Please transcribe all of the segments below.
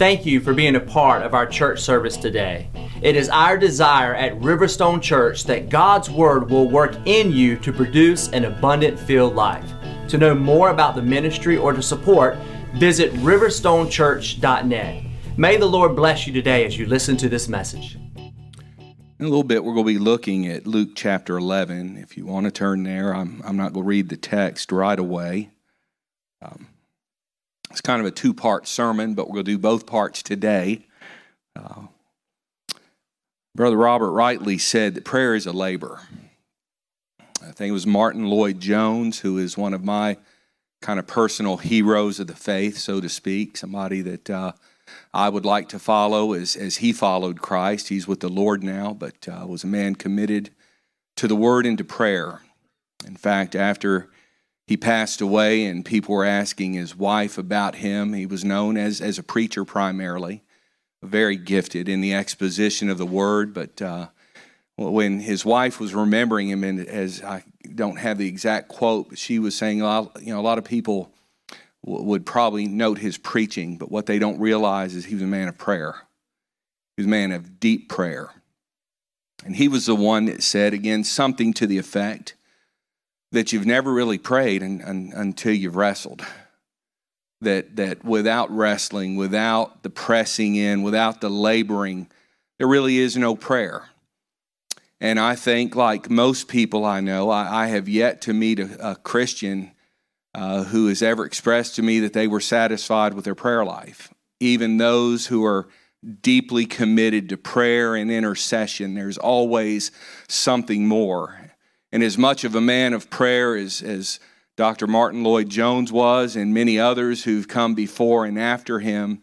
Thank you for being a part of our church service today. It is our desire at Riverstone Church that God's Word will work in you to produce an abundant filled life. To know more about the ministry or to support, visit riverstonechurch.net. May the Lord bless you today as you listen to this message. In a little bit, we're going to be looking at Luke chapter 11. If you want to turn there, I'm, I'm not going to read the text right away. Um, it's kind of a two part sermon, but we'll do both parts today. Uh, Brother Robert rightly said that prayer is a labor. I think it was Martyn Lloyd-Jones, who is one of my kind of personal heroes of the faith, so to speak, somebody that uh, I would like to follow as, as he followed Christ. He's with the Lord now, but uh, was a man committed to the word and to prayer. In fact, after he passed away and people were asking his wife about him, he was known as, as a preacher primarily, very gifted in the exposition of the word, but uh, when his wife was remembering him, and as I don't have the exact quote, but she was saying, you know, a lot of people would probably note his preaching, but what they don't realize is he was a man of prayer. He was a man of deep prayer. And he was the one that said, again, something to the effect that you've never really prayed un, un, until you've wrestled. That, that without wrestling, without the pressing in, without the laboring, there really is no prayer. And I think, like most people I know, I, I have yet to meet a, a Christian uh, who has ever expressed to me that they were satisfied with their prayer life. Even those who are deeply committed to prayer and intercession, there's always something more. And as much of a man of prayer as, as Dr. Martyn Lloyd-Jones was, and many others who've come before and after him,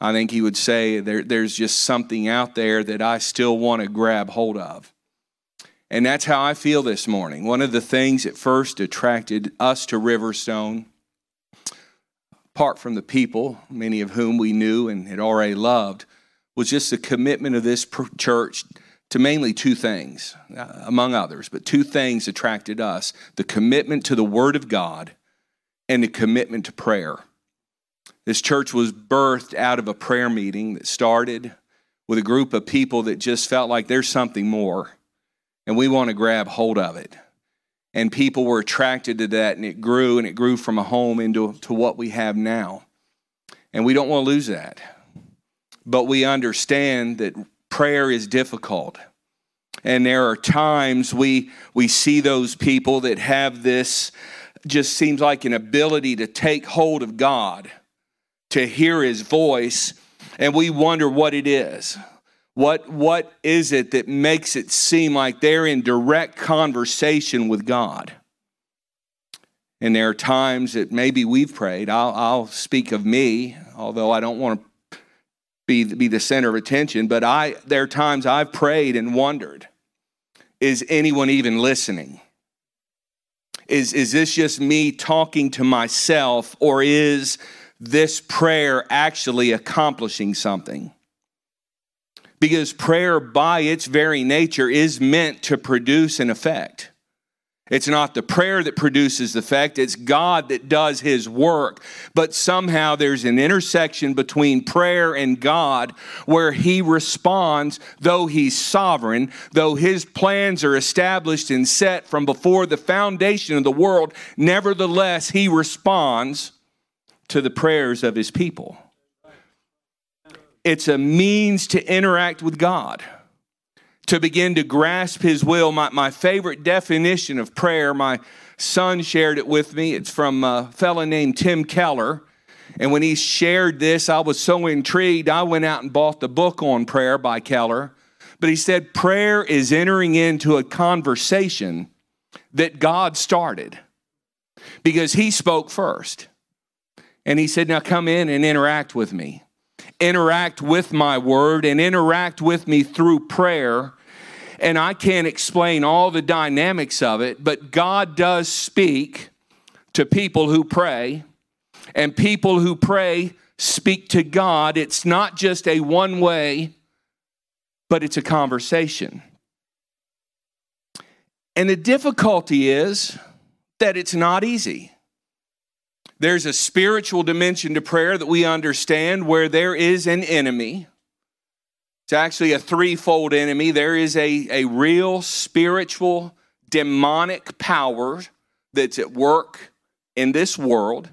I think he would say there, there's just something out there that I still want to grab hold of. And that's how I feel this morning. One of the things that first attracted us to Riverstone, apart from the people, many of whom we knew and had already loved, was just the commitment of this church to mainly two things, uh, among others, but two things attracted us the commitment to the Word of God and the commitment to prayer. This church was birthed out of a prayer meeting that started with a group of people that just felt like there's something more and we want to grab hold of it. And people were attracted to that, and it grew, and it grew from a home into to what we have now. And we don't want to lose that. But we understand that prayer is difficult. And there are times we, we see those people that have this, just seems like an ability to take hold of God, to hear His voice, and we wonder what it is. What, what is it that makes it seem like they're in direct conversation with God? And there are times that maybe we've prayed. I'll, I'll speak of me, although I don't want to be, be the center of attention, but I, there are times I've prayed and wondered is anyone even listening? Is, is this just me talking to myself, or is this prayer actually accomplishing something? because prayer, by its very nature, is meant to produce an effect. It's not the prayer that produces the effect, it's God that does his work. But somehow there's an intersection between prayer and God where he responds, though he's sovereign, though his plans are established and set from before the foundation of the world, nevertheless, he responds to the prayers of his people it's a means to interact with God, to begin to grasp His will. My, my favorite definition of prayer, my son shared it with me. It's from a fellow named Tim Keller. And when he shared this, I was so intrigued, I went out and bought the book on prayer by Keller. But he said, prayer is entering into a conversation that God started because he spoke first. And he said, Now come in and interact with me interact with my word and interact with me through prayer. And I can't explain all the dynamics of it, but God does speak to people who pray, and people who pray speak to God. It's not just a one way, but it's a conversation. And the difficulty is that it's not easy. There's a spiritual dimension to prayer that we understand where there is an enemy. It's actually a threefold enemy. There is a, a real spiritual, demonic power that's at work in this world,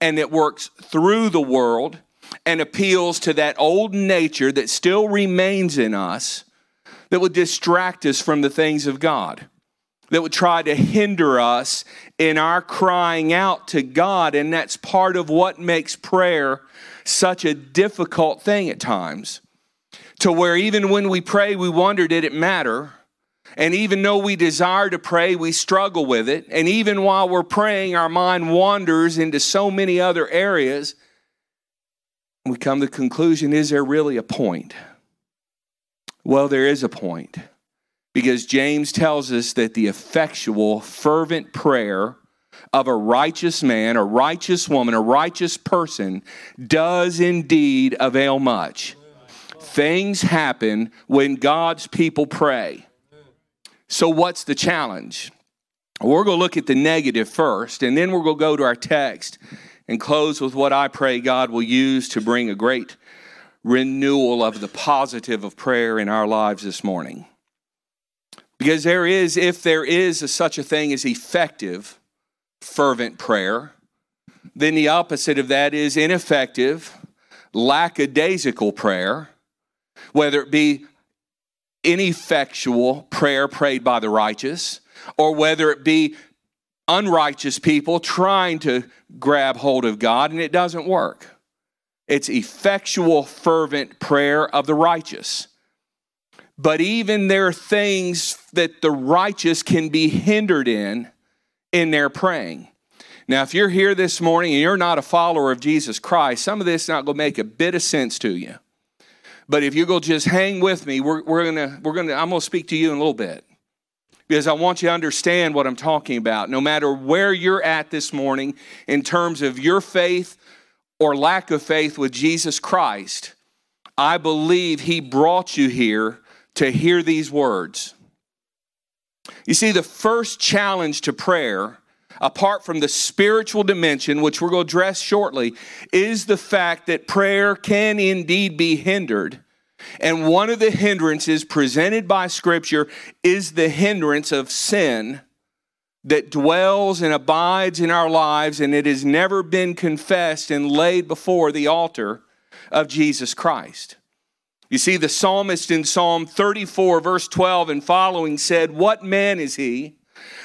and it works through the world and appeals to that old nature that still remains in us that would distract us from the things of God, that would try to hinder us in our crying out to God. And that's part of what makes prayer such a difficult thing at times. To where even when we pray, we wonder, did it matter? And even though we desire to pray, we struggle with it. And even while we're praying, our mind wanders into so many other areas. We come to the conclusion is there really a point? Well, there is a point because James tells us that the effectual, fervent prayer of a righteous man, a righteous woman, a righteous person does indeed avail much. Things happen when God's people pray. So, what's the challenge? We're going to look at the negative first, and then we're going to go to our text and close with what I pray God will use to bring a great renewal of the positive of prayer in our lives this morning. Because there is, if there is a, such a thing as effective, fervent prayer, then the opposite of that is ineffective, lackadaisical prayer, whether it be ineffectual prayer prayed by the righteous, or whether it be unrighteous people trying to grab hold of God and it doesn't work. It's effectual, fervent prayer of the righteous. But even there are things that the righteous can be hindered in in their praying. Now, if you're here this morning and you're not a follower of Jesus Christ, some of this is not going to make a bit of sense to you. But if you go just hang with me, we're, we're gonna we're gonna I'm gonna speak to you in a little bit because I want you to understand what I'm talking about. No matter where you're at this morning in terms of your faith or lack of faith with Jesus Christ, I believe He brought you here to hear these words. You see, the first challenge to prayer, apart from the spiritual dimension, which we're going to address shortly, is the fact that prayer can indeed be hindered. And one of the hindrances presented by Scripture is the hindrance of sin that dwells and abides in our lives, and it has never been confessed and laid before the altar of Jesus Christ. You see, the psalmist in Psalm 34, verse 12 and following said, What man is he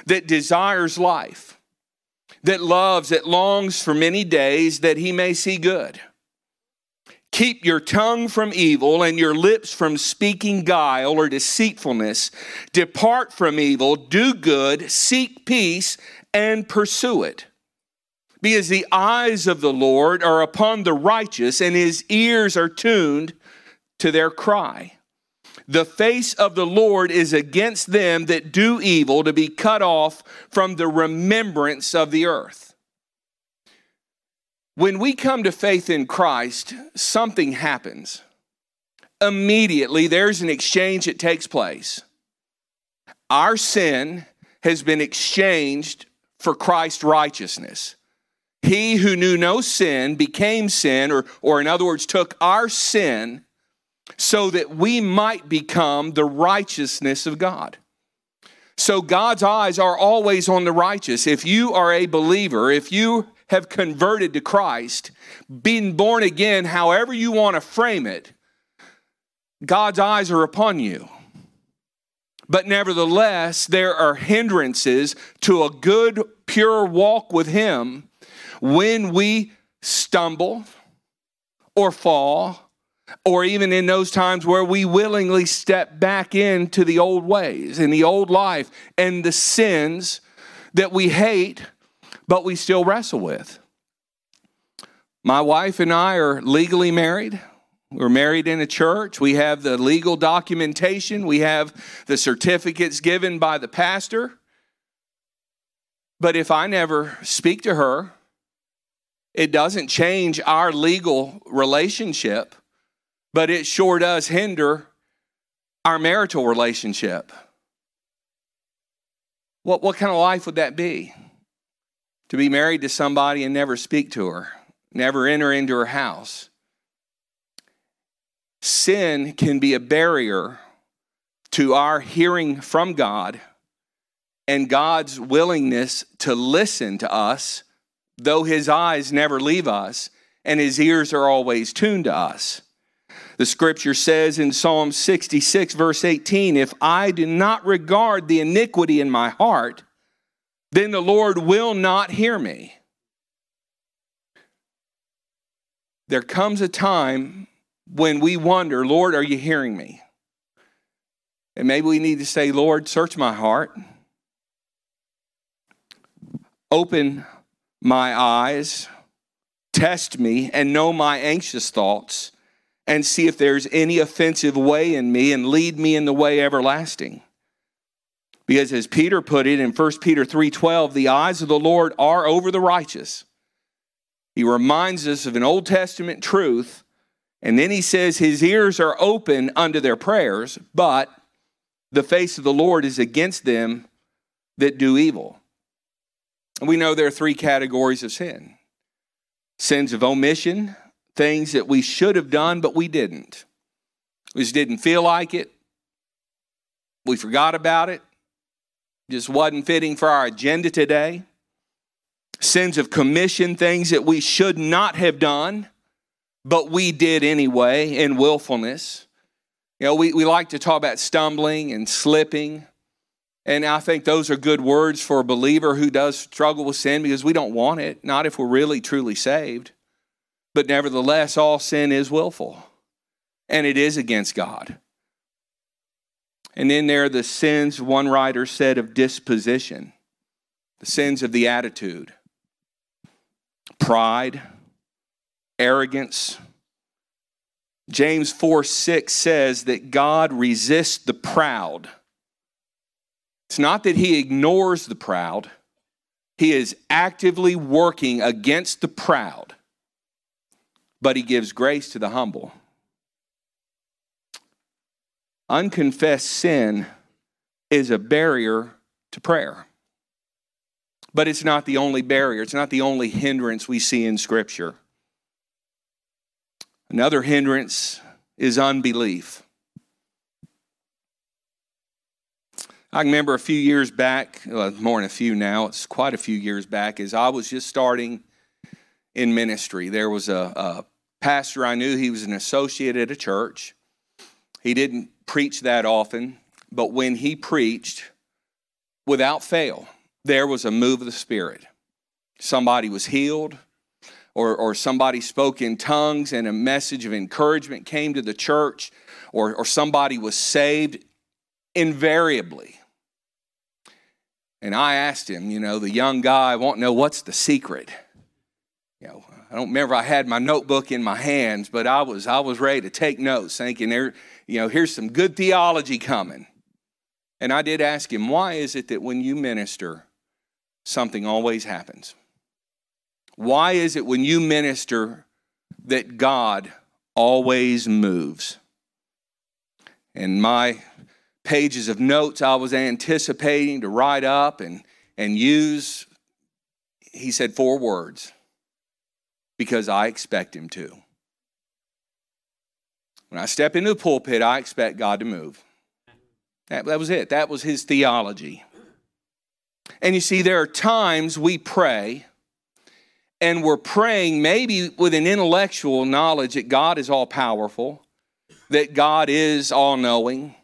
that desires life, that loves, that longs for many days that he may see good? Keep your tongue from evil and your lips from speaking guile or deceitfulness. Depart from evil, do good, seek peace, and pursue it. Because the eyes of the Lord are upon the righteous, and his ears are tuned to their cry. The face of the Lord is against them that do evil, to be cut off from the remembrance of the earth. When we come to faith in Christ, something happens. Immediately, there's an exchange that takes place. Our sin has been exchanged for Christ's righteousness. He who knew no sin became sin, or, or in other words, took our sin so that we might become the righteousness of God. So God's eyes are always on the righteous. If you are a believer, if you have converted to Christ, been born again, however you want to frame it, God's eyes are upon you. But nevertheless, there are hindrances to a good, pure walk with Him when we stumble or fall, or even in those times where we willingly step back into the old ways and the old life and the sins that we hate but we still wrestle with. My wife and I are legally married. We're married in a church. We have the legal documentation. We have the certificates given by the pastor. But if I never speak to her, it doesn't change our legal relationship, but it sure does hinder our marital relationship. What, what kind of life would that be? to be married to somebody and never speak to her, never enter into her house. Sin can be a barrier to our hearing from God and God's willingness to listen to us, though his eyes never leave us and his ears are always tuned to us. The scripture says in Psalm 66, verse 18, If I do not regard the iniquity in my heart, then the Lord will not hear me. There comes a time when we wonder, Lord, are you hearing me? And maybe we need to say, Lord, search my heart. Open my eyes, test me, and know my anxious thoughts and see if there's any offensive way in me and lead me in the way everlasting. Because as Peter put it in 1 Peter 3:12, the eyes of the Lord are over the righteous. He reminds us of an Old Testament truth, and then he says his ears are open unto their prayers, but the face of the Lord is against them that do evil. We know there are three categories of sin sins of omission, things that we should have done, but we didn't. We just didn't feel like it. We forgot about it. Just wasn't fitting for our agenda today. Sins of commission, things that we should not have done, but we did anyway in willfulness. You know, we, we like to talk about stumbling and slipping. And I think those are good words for a believer who does struggle with sin because we don't want it, not if we're really truly saved. But nevertheless, all sin is willful and it is against God. And then there are the sins, one writer said, of disposition, the sins of the attitude, pride, arrogance. James 4 6 says that God resists the proud. It's not that he ignores the proud, he is actively working against the proud but he gives grace to the humble. Unconfessed sin is a barrier to prayer. But it's not the only barrier, it's not the only hindrance we see in Scripture. Another hindrance is unbelief. I remember a few years back, well, more than a few now, it's quite a few years back, as I was just starting in ministry. There was a, a pastor I knew, he was an associate at a church. He didn't preach that often, but when he preached, without fail, there was a move of the Spirit. Somebody was healed, or, or somebody spoke in tongues, and a message of encouragement came to the church, or, or somebody was saved invariably. And I asked him, you know, the young guy, I want to know what's the secret. You know, I don't remember I had my notebook in my hands, but I was I was ready to take notes, thinking there, you know, here's some good theology coming. And I did ask him, why is it that when you minister, something always happens? Why is it when you minister that God always moves? And my pages of notes I was anticipating to write up and, and use, he said four words because I expect Him to. When I step into the pulpit, I expect God to move. That, that was it. That was his theology. And you see, there are times we pray and we're praying maybe with an intellectual knowledge that God is all powerful, that God is all knowing,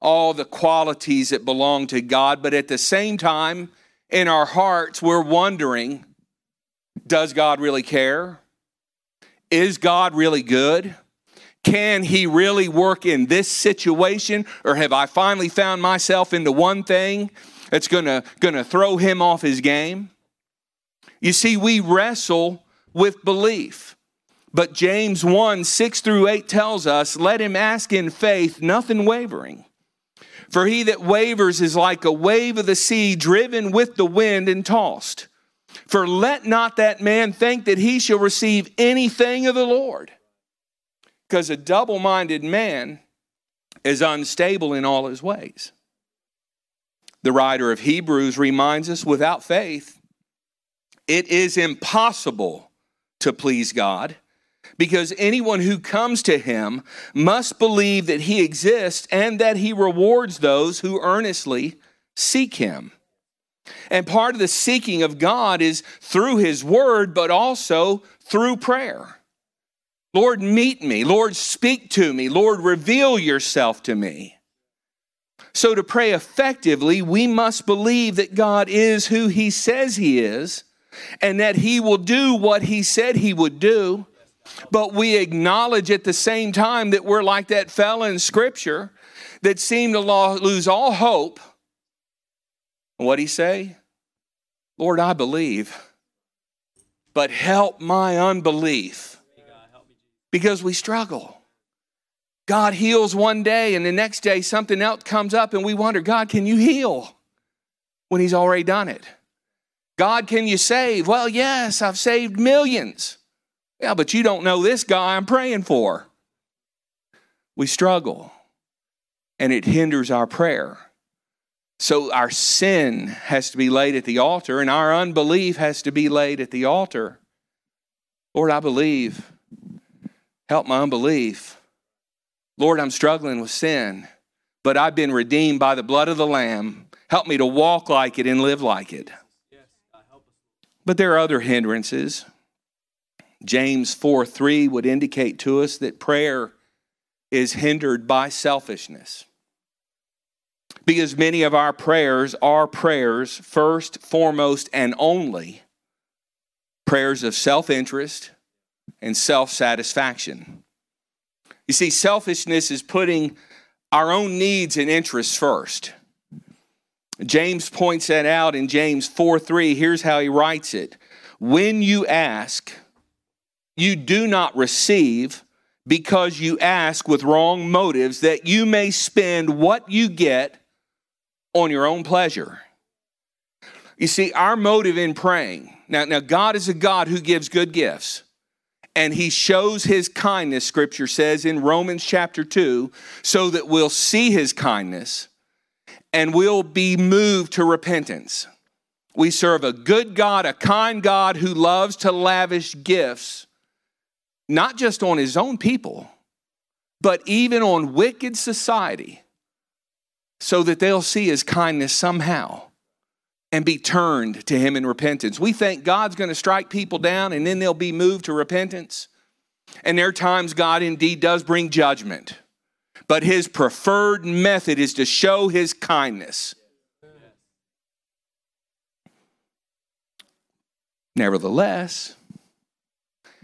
all the qualities that belong to God, but at the same time, in our hearts, we're wondering does God really care? Is God really good? Can He really work in this situation? Or have I finally found myself into one thing that's gonna, gonna throw Him off His game? You see, we wrestle with belief. But James 1 6 through 8 tells us, let him ask in faith, nothing wavering. For he that wavers is like a wave of the sea driven with the wind and tossed. For let not that man think that he shall receive anything of the Lord. Because a double minded man is unstable in all his ways. The writer of Hebrews reminds us without faith, it is impossible to please God because anyone who comes to him must believe that he exists and that he rewards those who earnestly seek him. And part of the seeking of God is through his word, but also through prayer. Lord, meet me. Lord, speak to me. Lord, reveal yourself to me. So, to pray effectively, we must believe that God is who He says He is and that He will do what He said He would do. But we acknowledge at the same time that we're like that fellow in Scripture that seemed to lose all hope. What did he say? Lord, I believe, but help my unbelief because we struggle. God heals one day, and the next day something else comes up, and we wonder, God, can you heal when He's already done it? God, can you save? Well, yes, I've saved millions. Yeah, but you don't know this guy I'm praying for. We struggle, and it hinders our prayer. So our sin has to be laid at the altar, and our unbelief has to be laid at the altar. Lord, I believe. Help my unbelief. Lord, I'm struggling with sin, but I've been redeemed by the blood of the Lamb. Help me to walk like it and live like it. But there are other hindrances. James 4 3 would indicate to us that prayer is hindered by selfishness. Because many of our prayers are prayers, first, foremost, and only prayers of self interest and self satisfaction. You see, selfishness is putting our own needs and interests first. James points that out in James 4 3. Here's how he writes it When you ask, you do not receive because you ask with wrong motives, that you may spend what you get on your own pleasure. You see, our motive in praying, now, now God is a God who gives good gifts and he shows his kindness, scripture says in Romans chapter 2, so that we'll see his kindness and we'll be moved to repentance. We serve a good God, a kind God who loves to lavish gifts, not just on his own people, but even on wicked society, so that they'll see his kindness somehow and be turned to Him in repentance. We think God's going to strike people down and then they'll be moved to repentance. And there are times God indeed does bring judgment, but His preferred method is to show His kindness. Nevertheless,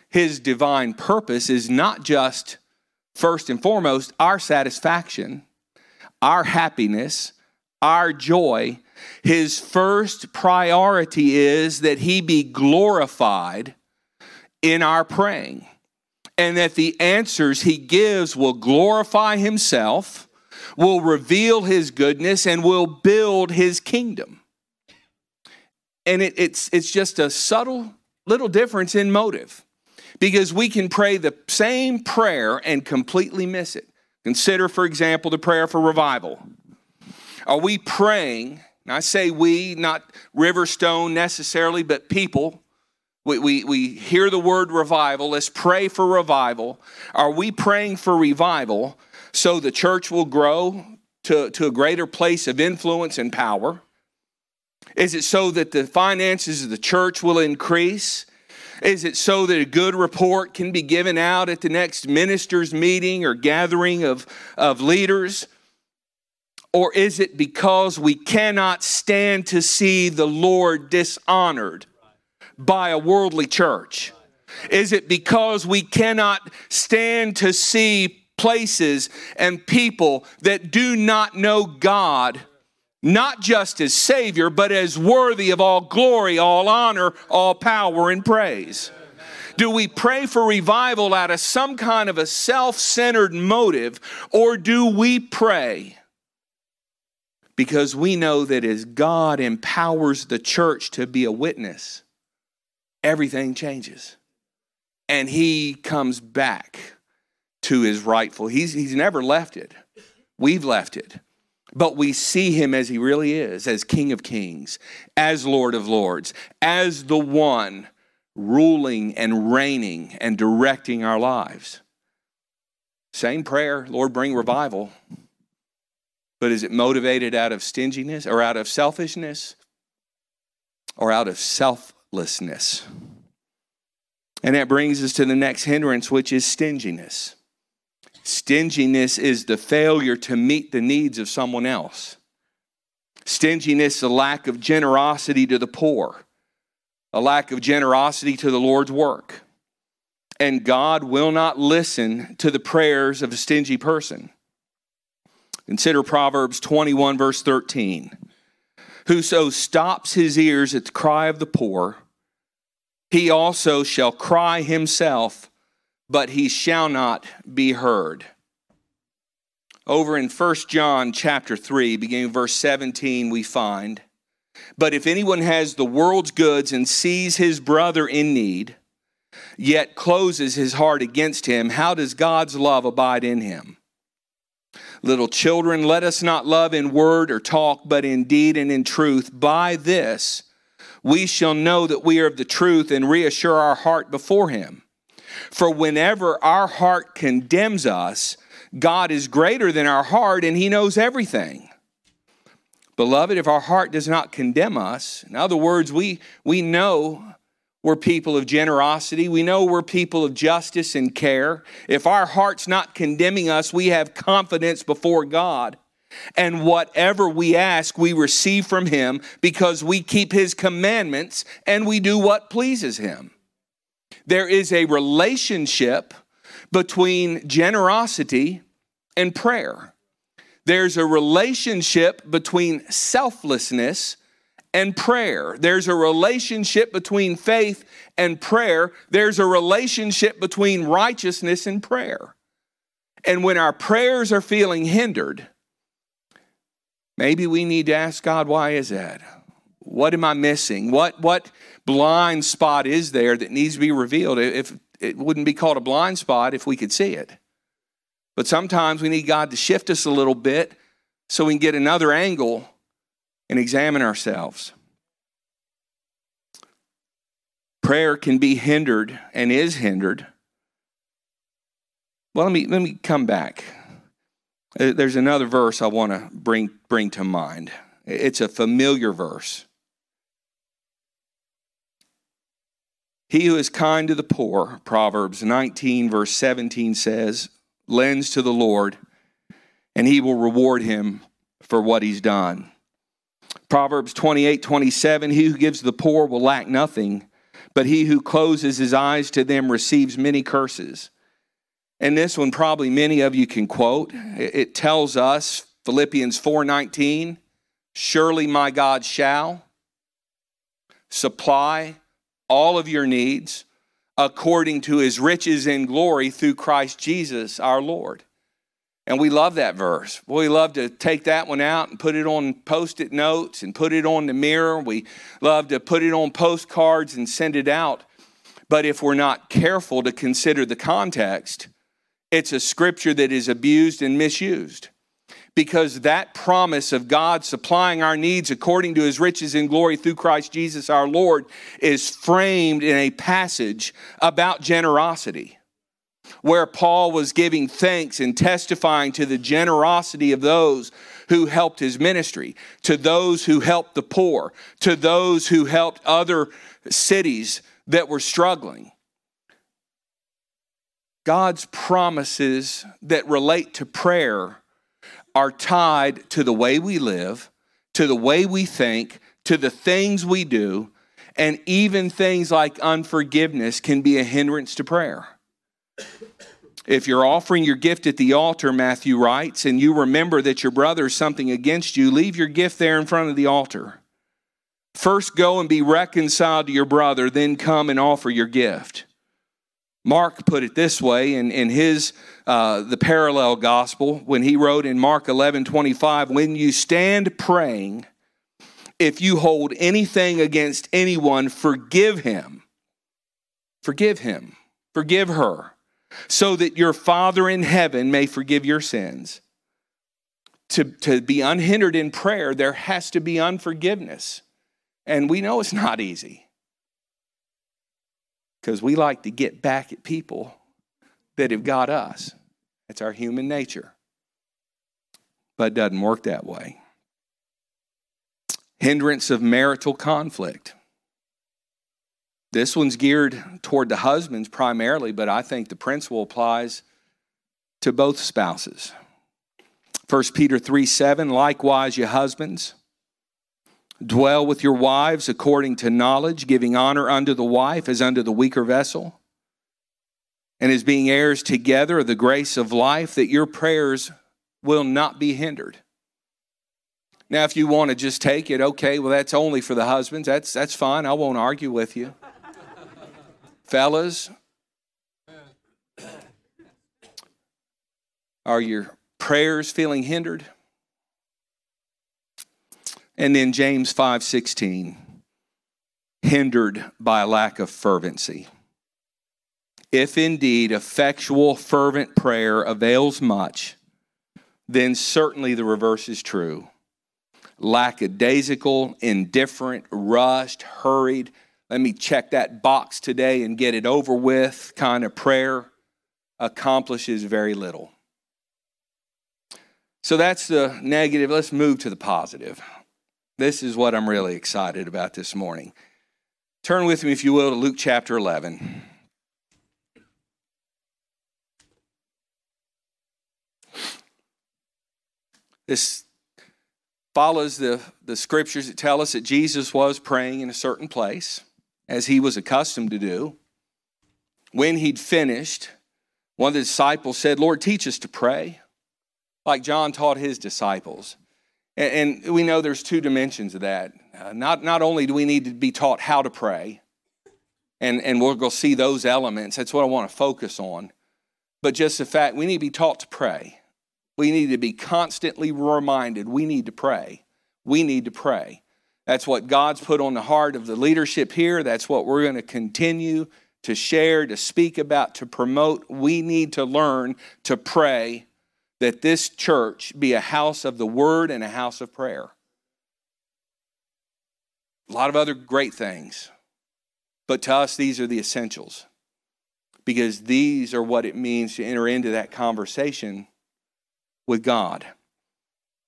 His divine purpose is not just, first and foremost, our satisfaction, our happiness, our joy his first priority is that he be glorified in our praying, and that the answers he gives will glorify himself, will reveal his goodness, and will build his kingdom. And it, it's, it's just a subtle little difference in motive because we can pray the same prayer and completely miss it. Consider, for example, the prayer for revival. Are we praying and I say we, not Riverstone necessarily, but people. We, we, we hear the word revival. Let's pray for revival. Are we praying for revival so the church will grow to, to a greater place of influence and power? Is it so that the finances of the church will increase? Is it so that a good report can be given out at the next ministers' meeting or gathering of, of leaders? Or is it because we cannot stand to see the Lord dishonored by a worldly church? Is it because we cannot stand to see places and people that do not know God, not just as Savior, but as worthy of all glory, all honor, all power, and praise? Do we pray for revival out of some kind of a self centered motive, or do we pray? because we know that as God empowers the church to be a witness, everything changes. And he comes back to his rightful. He's, he's never left it. We've left it. But we see him as he really is, as King of Kings, as Lord of Lords, as the one ruling and reigning and directing our lives. Same prayer, Lord, bring revival. But is it motivated out of stinginess or out of selfishness or out of selflessness? And that brings us to the next hindrance, which is stinginess. Stinginess is the failure to meet the needs of someone else. Stinginess, is a lack of generosity to the poor, a lack of generosity to the Lord's work. And God will not listen to the prayers of a stingy person. Consider Proverbs 21, verse 13. Whoso stops his ears at the cry of the poor, he also shall cry himself but he shall not be heard. Over in 1 John chapter 3, beginning verse 17, we find, But if anyone has the world's goods and sees his brother in need, yet closes his heart against him, how does God's love abide in him? Little children, let us not love in word or talk, but in deed and in truth. By this we shall know that we are of the truth and reassure our heart before him. For whenever our heart condemns us, God is greater than our heart and He knows everything. Beloved, if our heart does not condemn us, in other words, we, we know we're people of generosity, we know we're people of justice and care. If our heart's not condemning us, we have confidence before God. And whatever we ask, we receive from Him because we keep His commandments and we do what pleases Him. There is a relationship between generosity and prayer. There's a relationship between selflessness and prayer. There's a relationship between faith and prayer. There's a relationship between righteousness and prayer. And when our prayers are feeling hindered, maybe we need to ask God, why is that? What am I missing? What, what blind spot is there that needs to be revealed? If it wouldn't be called a blind spot if we could see it. But sometimes we need God to shift us a little bit so we can get another angle and examine ourselves. Prayer can be hindered and is hindered. Well, let me, let me come back. Uh, there's another verse I want to bring, bring to mind. It's a familiar verse. He who is kind to the poor, Proverbs 19, verse 17 says, lends to the Lord, and he will reward him for what he's done. Proverbs 28, 27, he who gives the poor will lack nothing, but he who closes his eyes to them receives many curses. And this one probably many of you can quote. It tells us, Philippians 4:19, surely my God shall supply all of your needs according to his riches in glory through Christ Jesus our Lord. And we love that verse. Boy, we love to take that one out and put it on post it notes and put it on the mirror. We love to put it on postcards and send it out. But if we're not careful to consider the context, it's a scripture that is abused and misused because that promise of God supplying our needs according to his riches in glory through Christ Jesus our Lord is framed in a passage about generosity. Where Paul was giving thanks and testifying to the generosity of those who helped his ministry, to those who helped the poor, to those who helped other cities that were struggling. God's promises that relate to prayer are tied to the way we live, to the way we think, to the things we do, and even things like unforgiveness can be a hindrance to prayer. If you're offering your gift at the altar, Matthew writes, and you remember that your brother has something against you, leave your gift there in front of the altar. First go and be reconciled to your brother, then come and offer your gift. Mark put it this way in, in his uh, the parallel gospel when he wrote in Mark 11 25, when you stand praying, if you hold anything against anyone, forgive him. Forgive him. Forgive her, so that your Father in heaven may forgive your sins. to, to be unhindered in prayer, there has to be unforgiveness. And we know it's not easy because we like to get back at people that have got us. It's our human nature. But it doesn't work that way. Hindrance of marital conflict. This one's geared toward the husbands primarily, but I think the principle applies to both spouses. 1 Peter 3 7, likewise, you husbands, dwell with your wives according to knowledge, giving honor unto the wife as unto the weaker vessel, and as being heirs together of the grace of life, that your prayers will not be hindered. Now, if you want to just take it, okay, well, that's only for the husbands. That's, that's fine. I won't argue with you. Fellas, are your prayers feeling hindered? And then James 5:16 hindered by lack of fervency. If indeed effectual fervent prayer avails much, then certainly the reverse is true. Lackadaisical, indifferent, rushed, hurried, let me check that box today and get it over with kind of prayer accomplishes very little. So that's the negative. Let's move to the positive. This is what I'm really excited about this morning. Turn with me, if you will, to Luke chapter 11. This follows the, the scriptures that tell us that Jesus was praying in a certain place as he was accustomed to do. When he'd finished, one of the disciples said, Lord, teach us to pray, like John taught his disciples. And, and we know there's two dimensions of that. Uh, not, not only do we need to be taught how to pray, and, and we'll go see those elements, that's what I want to focus on, but just the fact we need to be taught to pray. We need to be constantly reminded we need to pray. We need to pray. That's what God's put on the heart of the leadership here. That's what we're going to continue to share, to speak about, to promote. We need to learn to pray that this church be a house of the word and a house of prayer. A lot of other great things. But to us, these are the essentials because these are what it means to enter into that conversation with God.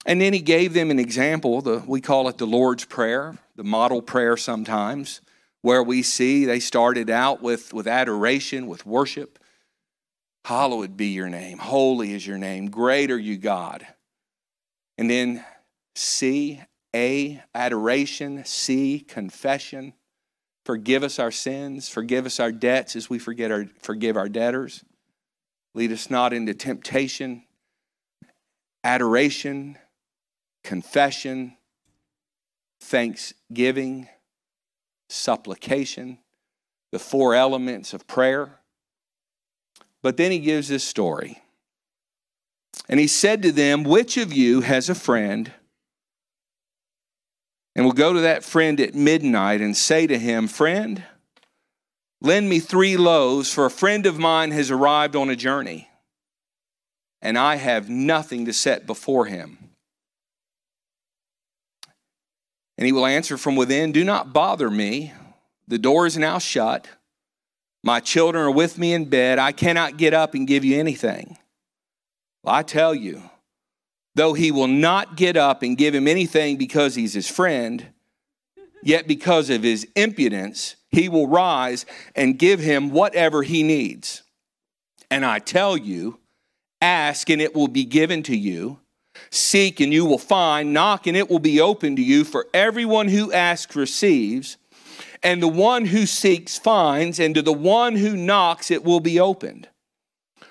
And then he gave them an example, the, we call it the Lord's Prayer, the model prayer sometimes, where we see they started out with, with adoration, with worship. Hallowed be your name, holy is your name, great are you, God. And then C, A, adoration, C, confession. Forgive us our sins, forgive us our debts as we forget our, forgive our debtors. Lead us not into temptation. Adoration, confession, thanksgiving, supplication, the four elements of prayer. But then he gives this story. And he said to them, Which of you has a friend? And will go to that friend at midnight and say to him, Friend, lend me three loaves, for a friend of mine has arrived on a journey, and I have nothing to set before him. And he will answer from within, Do not bother me. The door is now shut. My children are with me in bed. I cannot get up and give you anything. Well, I tell you, though he will not get up and give him anything because he's his friend, yet because of his impudence, he will rise and give him whatever he needs. And I tell you, ask and it will be given to you. Seek and you will find, knock and it will be open to you. For everyone who asks receives, and the one who seeks finds, and to the one who knocks it will be opened.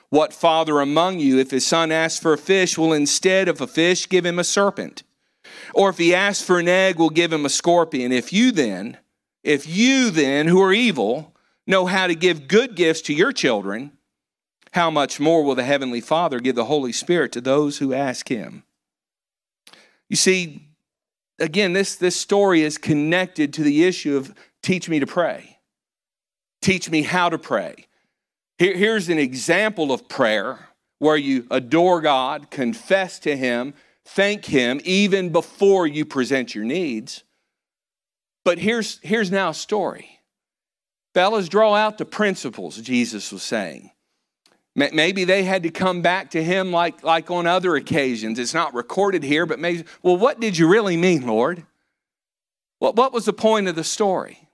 What father among you, if his son asks for a fish, will instead of a fish give him a serpent? Or if he asks for an egg, will give him a scorpion? If you then, if you then, who are evil, know how to give good gifts to your children, how much more will the Heavenly Father give the Holy Spirit to those who ask Him? You see, again, this, this story is connected to the issue of teach me to pray, teach me how to pray. Here, here's an example of prayer where you adore God, confess to Him, thank Him even before you present your needs. But here's, here's now a story. Fellas, draw out the principles, Jesus was saying. Maybe they had to come back to him like, like on other occasions. It's not recorded here, but maybe, well, what did you really mean, Lord? What, what was the point of the story?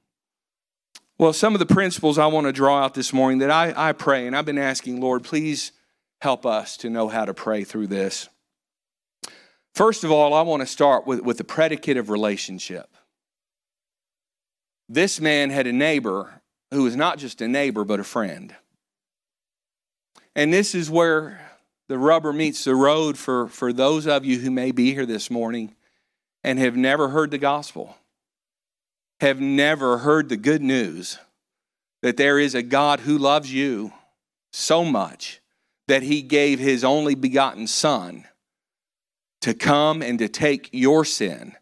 Well, some of the principles I want to draw out this morning that I, I pray, and I've been asking, Lord, please help us to know how to pray through this. First of all, I want to start with, with the predicate of relationship. This man had a neighbor who was not just a neighbor, but a friend. And this is where the rubber meets the road for, for those of you who may be here this morning and have never heard the gospel, have never heard the good news that there is a God who loves you so much that he gave his only begotten Son to come and to take your sin.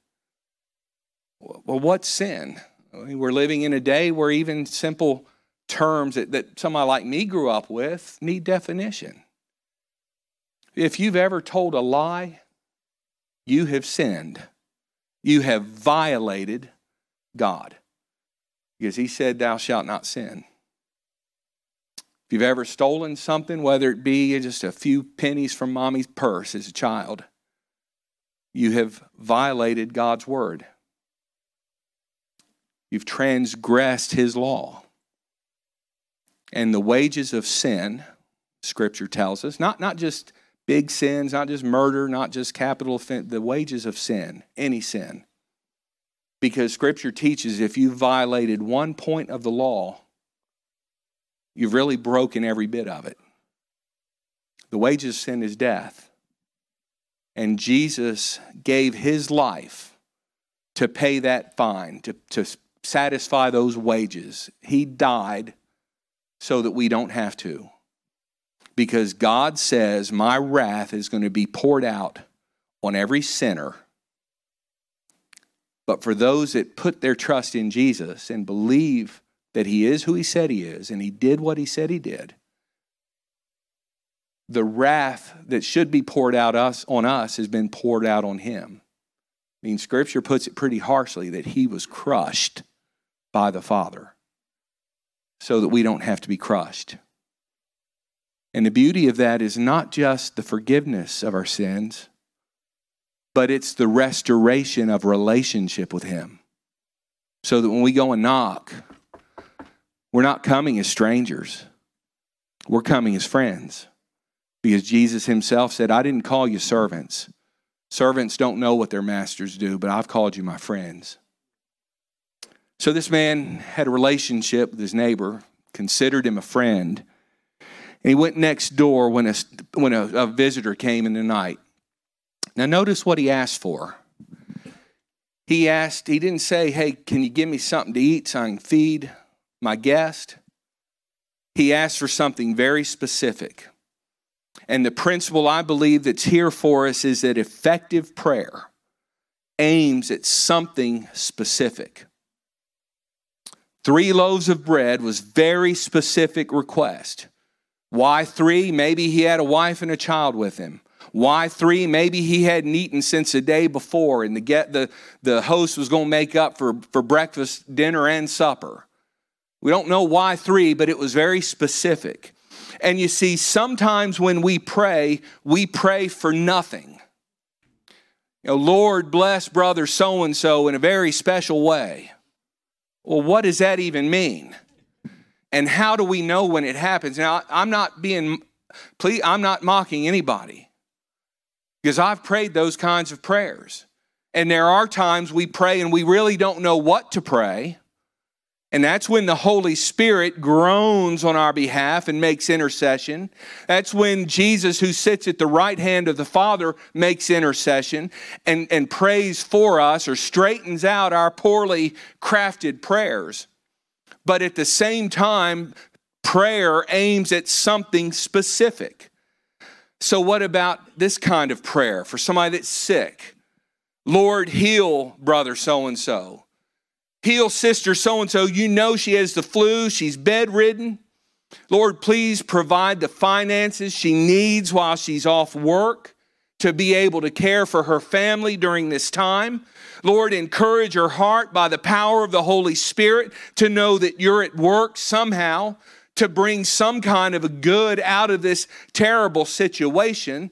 Well, what sin? We're living in a day where even simple terms that, that somebody like me grew up with need definition. If you've ever told a lie, you have sinned. You have violated God. Because he said, Thou shalt not sin. If you've ever stolen something, whether it be just a few pennies from mommy's purse as a child, you have violated God's word. You've transgressed his law. And the wages of sin, Scripture tells us, not, not just big sins, not just murder, not just capital offense, the wages of sin, any sin. Because Scripture teaches if you violated one point of the law, you've really broken every bit of it. The wages of sin is death. And Jesus gave his life to pay that fine, to, to satisfy those wages. He died so that we don't have to. Because God says, My wrath is going to be poured out on every sinner. But for those that put their trust in Jesus and believe that He is who He said He is and He did what He said He did, the wrath that should be poured out us, on us has been poured out on Him. I mean, Scripture puts it pretty harshly that He was crushed by the Father so that we don't have to be crushed. And the beauty of that is not just the forgiveness of our sins, but it's the restoration of relationship with Him. So that when we go and knock, we're not coming as strangers, we're coming as friends. Because Jesus Himself said, I didn't call you servants. Servants don't know what their masters do, but I've called you my friends. So this man had a relationship with his neighbor, considered him a friend. And he went next door when a, when a, a visitor came in the night. Now, notice what he asked for. He asked, he didn't say, Hey, can you give me something to eat so I can feed my guest? He asked for something very specific. And the principle I believe that's here for us is that effective prayer aims at something specific. Three loaves of bread was very specific request. Why three? Maybe he had a wife and a child with him. Why three? Maybe he hadn't eaten since the day before, and the get the, the host was going to make up for, for breakfast, dinner, and supper. We don't know why three, but it was very specific. And you see, sometimes when we pray, we pray for nothing. You know, Lord, bless brother so and so in a very special way. Well, what does that even mean? And how do we know when it happens? Now, I'm not being, please, I'm not mocking anybody because I've prayed those kinds of prayers. And there are times we pray and we really don't know what to pray. And that's when the Holy Spirit groans on our behalf and makes intercession. That's when Jesus, who sits at the right hand of the Father, makes intercession and, and prays for us or straightens out our poorly crafted prayers. But at the same time, prayer aims at something specific. So, what about this kind of prayer for somebody that's sick? Lord, heal brother so and so. Heal sister so and so. You know she has the flu, she's bedridden. Lord, please provide the finances she needs while she's off work to be able to care for her family during this time. Lord, encourage her heart by the power of the Holy Spirit to know that you're at work somehow to bring some kind of a good out of this terrible situation.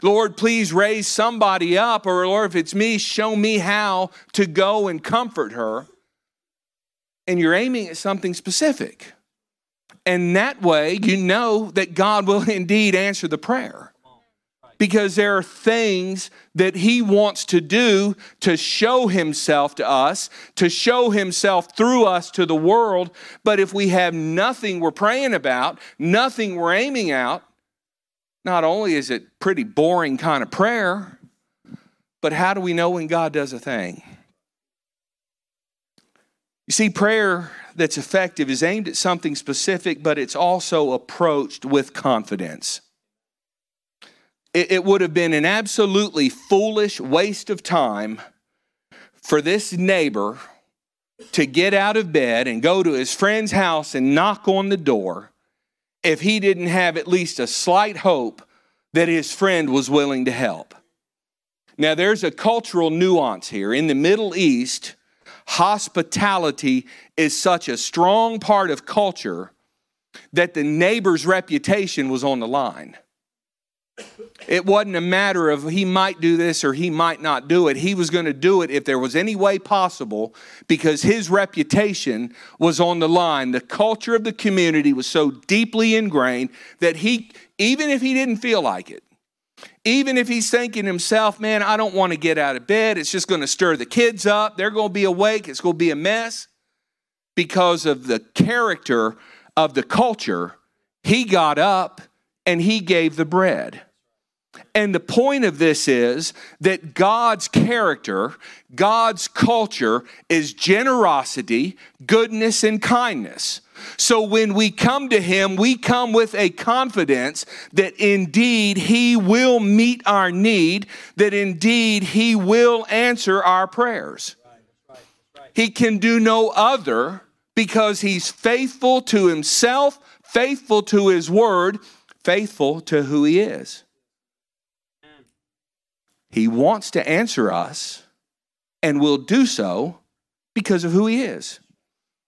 Lord, please raise somebody up, or Lord, if it's me, show me how to go and comfort her. And you're aiming at something specific. And that way, you know that God will indeed answer the prayer because there are things that he wants to do to show himself to us, to show himself through us to the world. But if we have nothing we're praying about, nothing we're aiming out, not only is it pretty boring kind of prayer, but how do we know when God does a thing? You see, prayer that's effective is aimed at something specific, but it's also approached with confidence it, it would have been an absolutely foolish waste of time for this neighbor to get out of bed and go to his friend's house and knock on the door if he didn't have at least a slight hope that his friend was willing to help. Now, there's a cultural nuance here. In the Middle East, hospitality is such a strong part of culture that the neighbor's reputation was on the line. It wasn't a matter of he might do this or he might not do it. He was going to do it if there was any way possible because his reputation was on the line. The culture of the community was so deeply ingrained that he, even if he didn't feel like it, even if he's thinking himself, man, I don't want to get out of bed, it's just going to stir the kids up, they're going to be awake, it's going to be a mess. Because of the character of the culture, he got up and he gave the bread. And the point of this is that God's character, God's culture is generosity, goodness, and kindness. So when we come to Him, we come with a confidence that indeed He will meet our need, that indeed He will answer our prayers. He can do no other because He's faithful to Himself, faithful to His word, faithful to who He is. He wants to answer us and will do so because of who he is.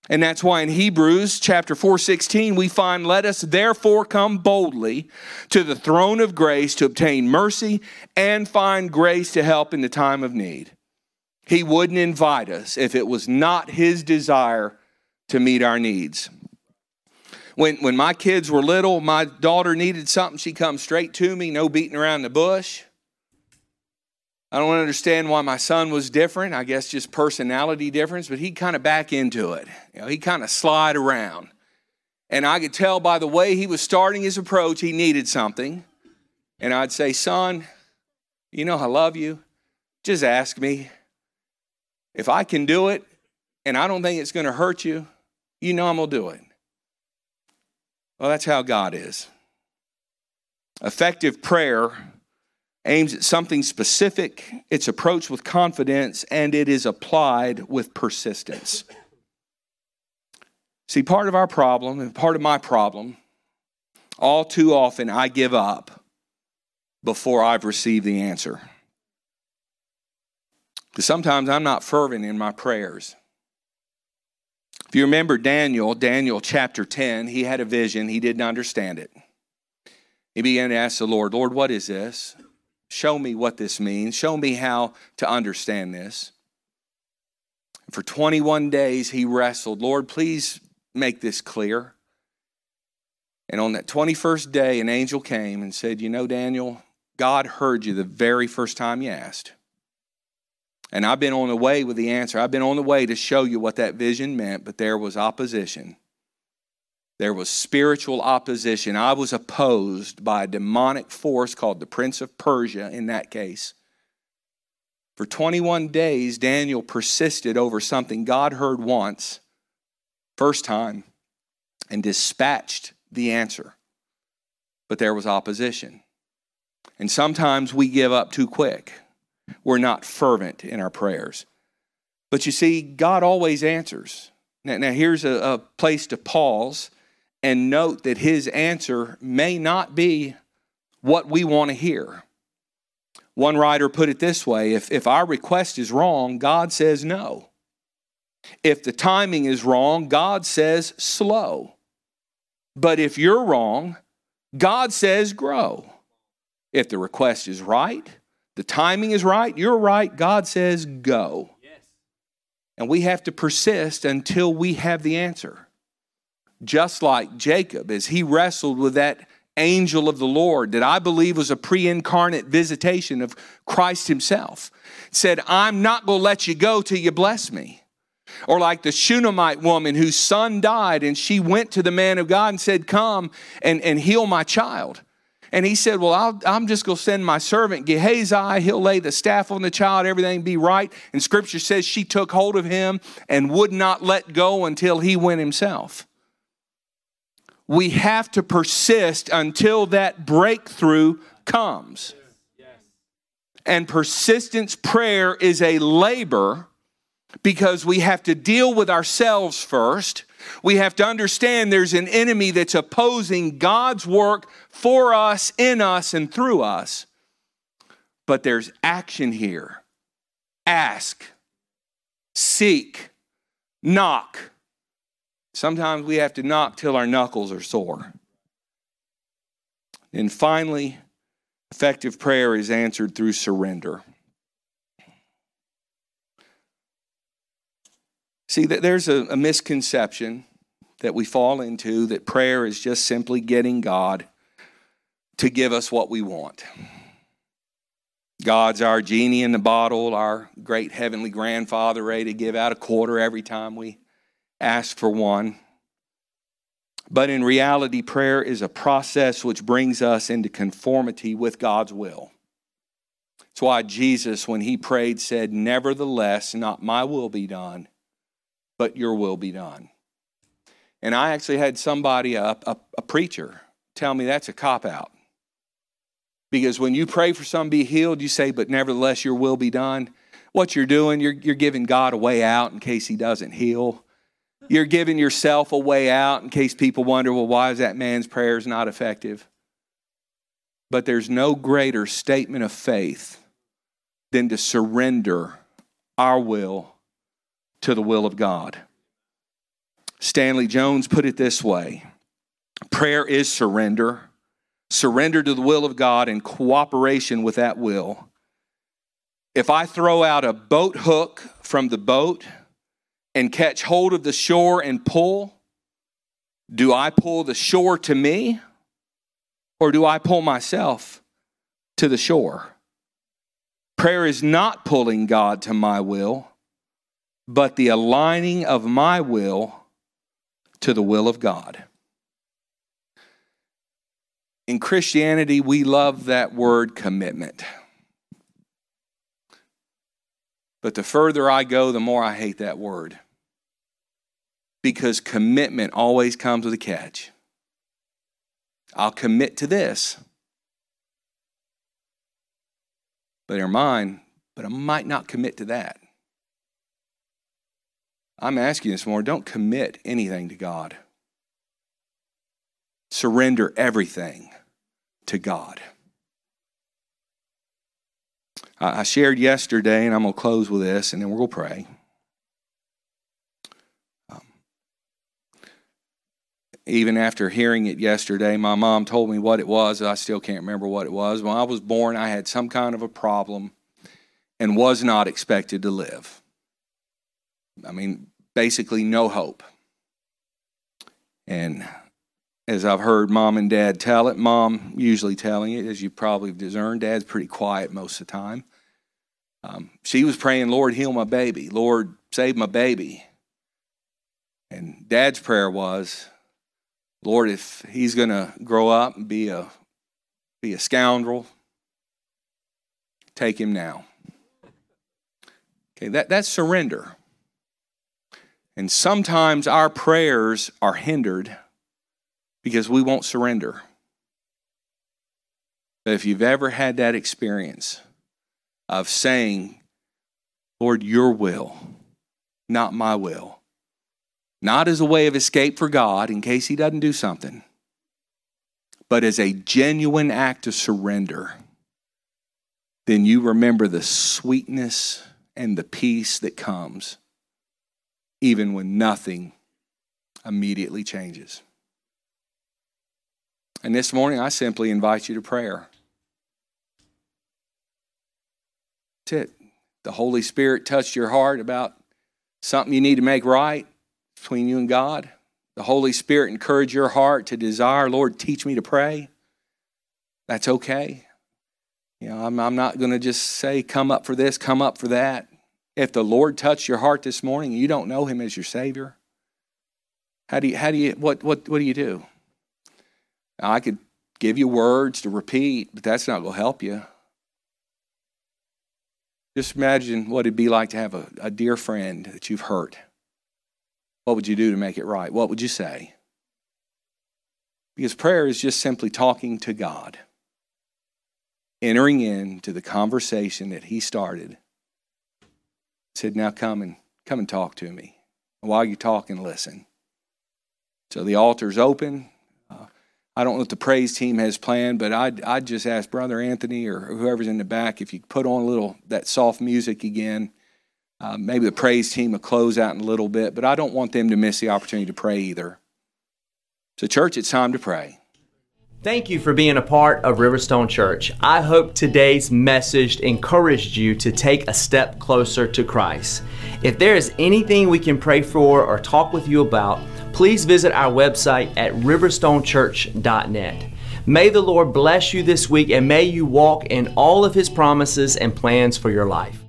And that's why in Hebrews chapter 4:16 we find let us therefore come boldly to the throne of grace to obtain mercy and find grace to help in the time of need. He wouldn't invite us if it was not his desire to meet our needs. When, when my kids were little, my daughter needed something, she comes straight to me, no beating around the bush. I don't understand why my son was different. I guess just personality difference, but he'd kind of back into it. You know, he kind of slide around. And I could tell by the way he was starting his approach, he needed something. And I'd say, Son, you know I love you. Just ask me. If I can do it and I don't think it's going to hurt you, you know I'm going to do it. Well, that's how God is. Effective prayer aims at something specific, it's approached with confidence, and it is applied with persistence. See, part of our problem, and part of my problem, all too often I give up before I've received the answer. Because sometimes I'm not fervent in my prayers. If you remember Daniel, Daniel chapter 10, he had a vision, he didn't understand it. He began to ask the Lord, Lord, what is this? Show me what this means. Show me how to understand this. For 21 days, he wrestled. Lord, please make this clear. And on that 21st day, an angel came and said, You know, Daniel, God heard you the very first time you asked. And I've been on the way with the answer. I've been on the way to show you what that vision meant, but there was opposition. There was spiritual opposition. I was opposed by a demonic force called the Prince of Persia in that case. For 21 days, Daniel persisted over something God heard once, first time, and dispatched the answer. But there was opposition. And sometimes we give up too quick. We're not fervent in our prayers. But you see, God always answers. Now, now here's a, a place to pause and note that his answer may not be what we want to hear. One writer put it this way if, if our request is wrong, God says no. If the timing is wrong, God says slow. But if you're wrong, God says grow. If the request is right, the timing is right, you're right, God says go. Yes. And we have to persist until we have the answer. Just like Jacob, as he wrestled with that angel of the Lord that I believe was a pre incarnate visitation of Christ Himself, said, I'm not going to let you go till you bless me. Or like the Shunammite woman whose son died and she went to the man of God and said, Come and, and heal my child. And he said, Well, i am just going to send my servant Gehazi. He'll lay the staff on the child, everything be right. And scripture says she took hold of him and would not let go until he went himself. We have to persist until that breakthrough comes. And persistence prayer is a labor because we have to deal with ourselves first. We have to understand there's an enemy that's opposing God's work for us, in us, and through us. But there's action here. Ask, seek, knock. Sometimes we have to knock till our knuckles are sore. And finally, effective prayer is answered through surrender. See, that there's a, a misconception that we fall into that prayer is just simply getting God to give us what we want. God's our genie in the bottle, our great heavenly grandfather, ready to give out a quarter every time we ask for one. But in reality, prayer is a process which brings us into conformity with God's will. That's why Jesus, when he prayed, said, Nevertheless, not my will be done, but your will be done. And I actually had somebody, a, a, a preacher, tell me that's a cop out. Because when you pray for to be healed, you say, but nevertheless, your will be done. What you're doing, you're, you're giving God a way out in case he doesn't heal. You're giving yourself a way out in case people wonder, well, why is that man's prayers not effective? But there's no greater statement of faith than to surrender our will to the will of God. Stanley Jones put it this way prayer is surrender, surrender to the will of God in cooperation with that will. If I throw out a boat hook from the boat and catch hold of the shore and pull, do I pull the shore to me or do I pull myself to the shore? Prayer is not pulling God to my will but the aligning of my will to the will of God. In Christianity, we love that word commitment. But the further I go, the more I hate that word. Because commitment always comes with a catch. I'll commit to this. But they're mine, but I might not commit to that. I'm asking this more don't commit anything to God. Surrender everything to God. I shared yesterday, and I'm going to close with this, and then to pray. Even after hearing it yesterday, my mom told me what it was. I still can't remember what it was. When I was born, I had some kind of a problem and was not expected to live. I mean, basically no hope. And as I've heard mom and dad tell it, mom usually telling it, as you probably discerned, dad's pretty quiet most of the time. Um, she was praying, Lord, heal my baby. Lord, save my baby. And dad's prayer was, Lord, if he's going to grow up and be a, be a scoundrel, take him now. Okay, that, that's surrender. And sometimes our prayers are hindered because we won't surrender. But if you've ever had that experience of saying, Lord, your will, not my will, not as a way of escape for God in case He doesn't do something, but as a genuine act of surrender, then you remember the sweetness and the peace that comes even when nothing immediately changes. And this morning, I simply invite you to prayer. That's it. The Holy Spirit touched your heart about something you need to make right between you and God. The Holy Spirit encourage your heart to desire, Lord, teach me to pray. That's okay. You know, I'm, I'm not going to just say, come up for this, come up for that. If the Lord touched your heart this morning and you don't know Him as your Savior, how do you, how do you, what, what, what do you do? Now, I could give you words to repeat, but that's not going to help you. Just imagine what it'd be like to have a, a dear friend that you've hurt. What would you do to make it right? What would you say? Because prayer is just simply talking to God, entering into the conversation that He started. Said, "Now come and come and talk to me." And while you talk and listen. So the altar's open. Uh, I don't know what the praise team has planned, but I'd, I'd just ask Brother Anthony or whoever's in the back if you put on a little that soft music again. Uh, maybe the praise team will close out in a little bit, but I don't want them to miss the opportunity to pray either. So, church, it's time to pray. Thank you for being a part of Riverstone Church. I hope today's message encouraged you to take a step closer to Christ. If there is anything we can pray for or talk with you about, please visit our website at riverstonechurch.net. May the Lord bless you this week and may you walk in all of His promises and plans for your life.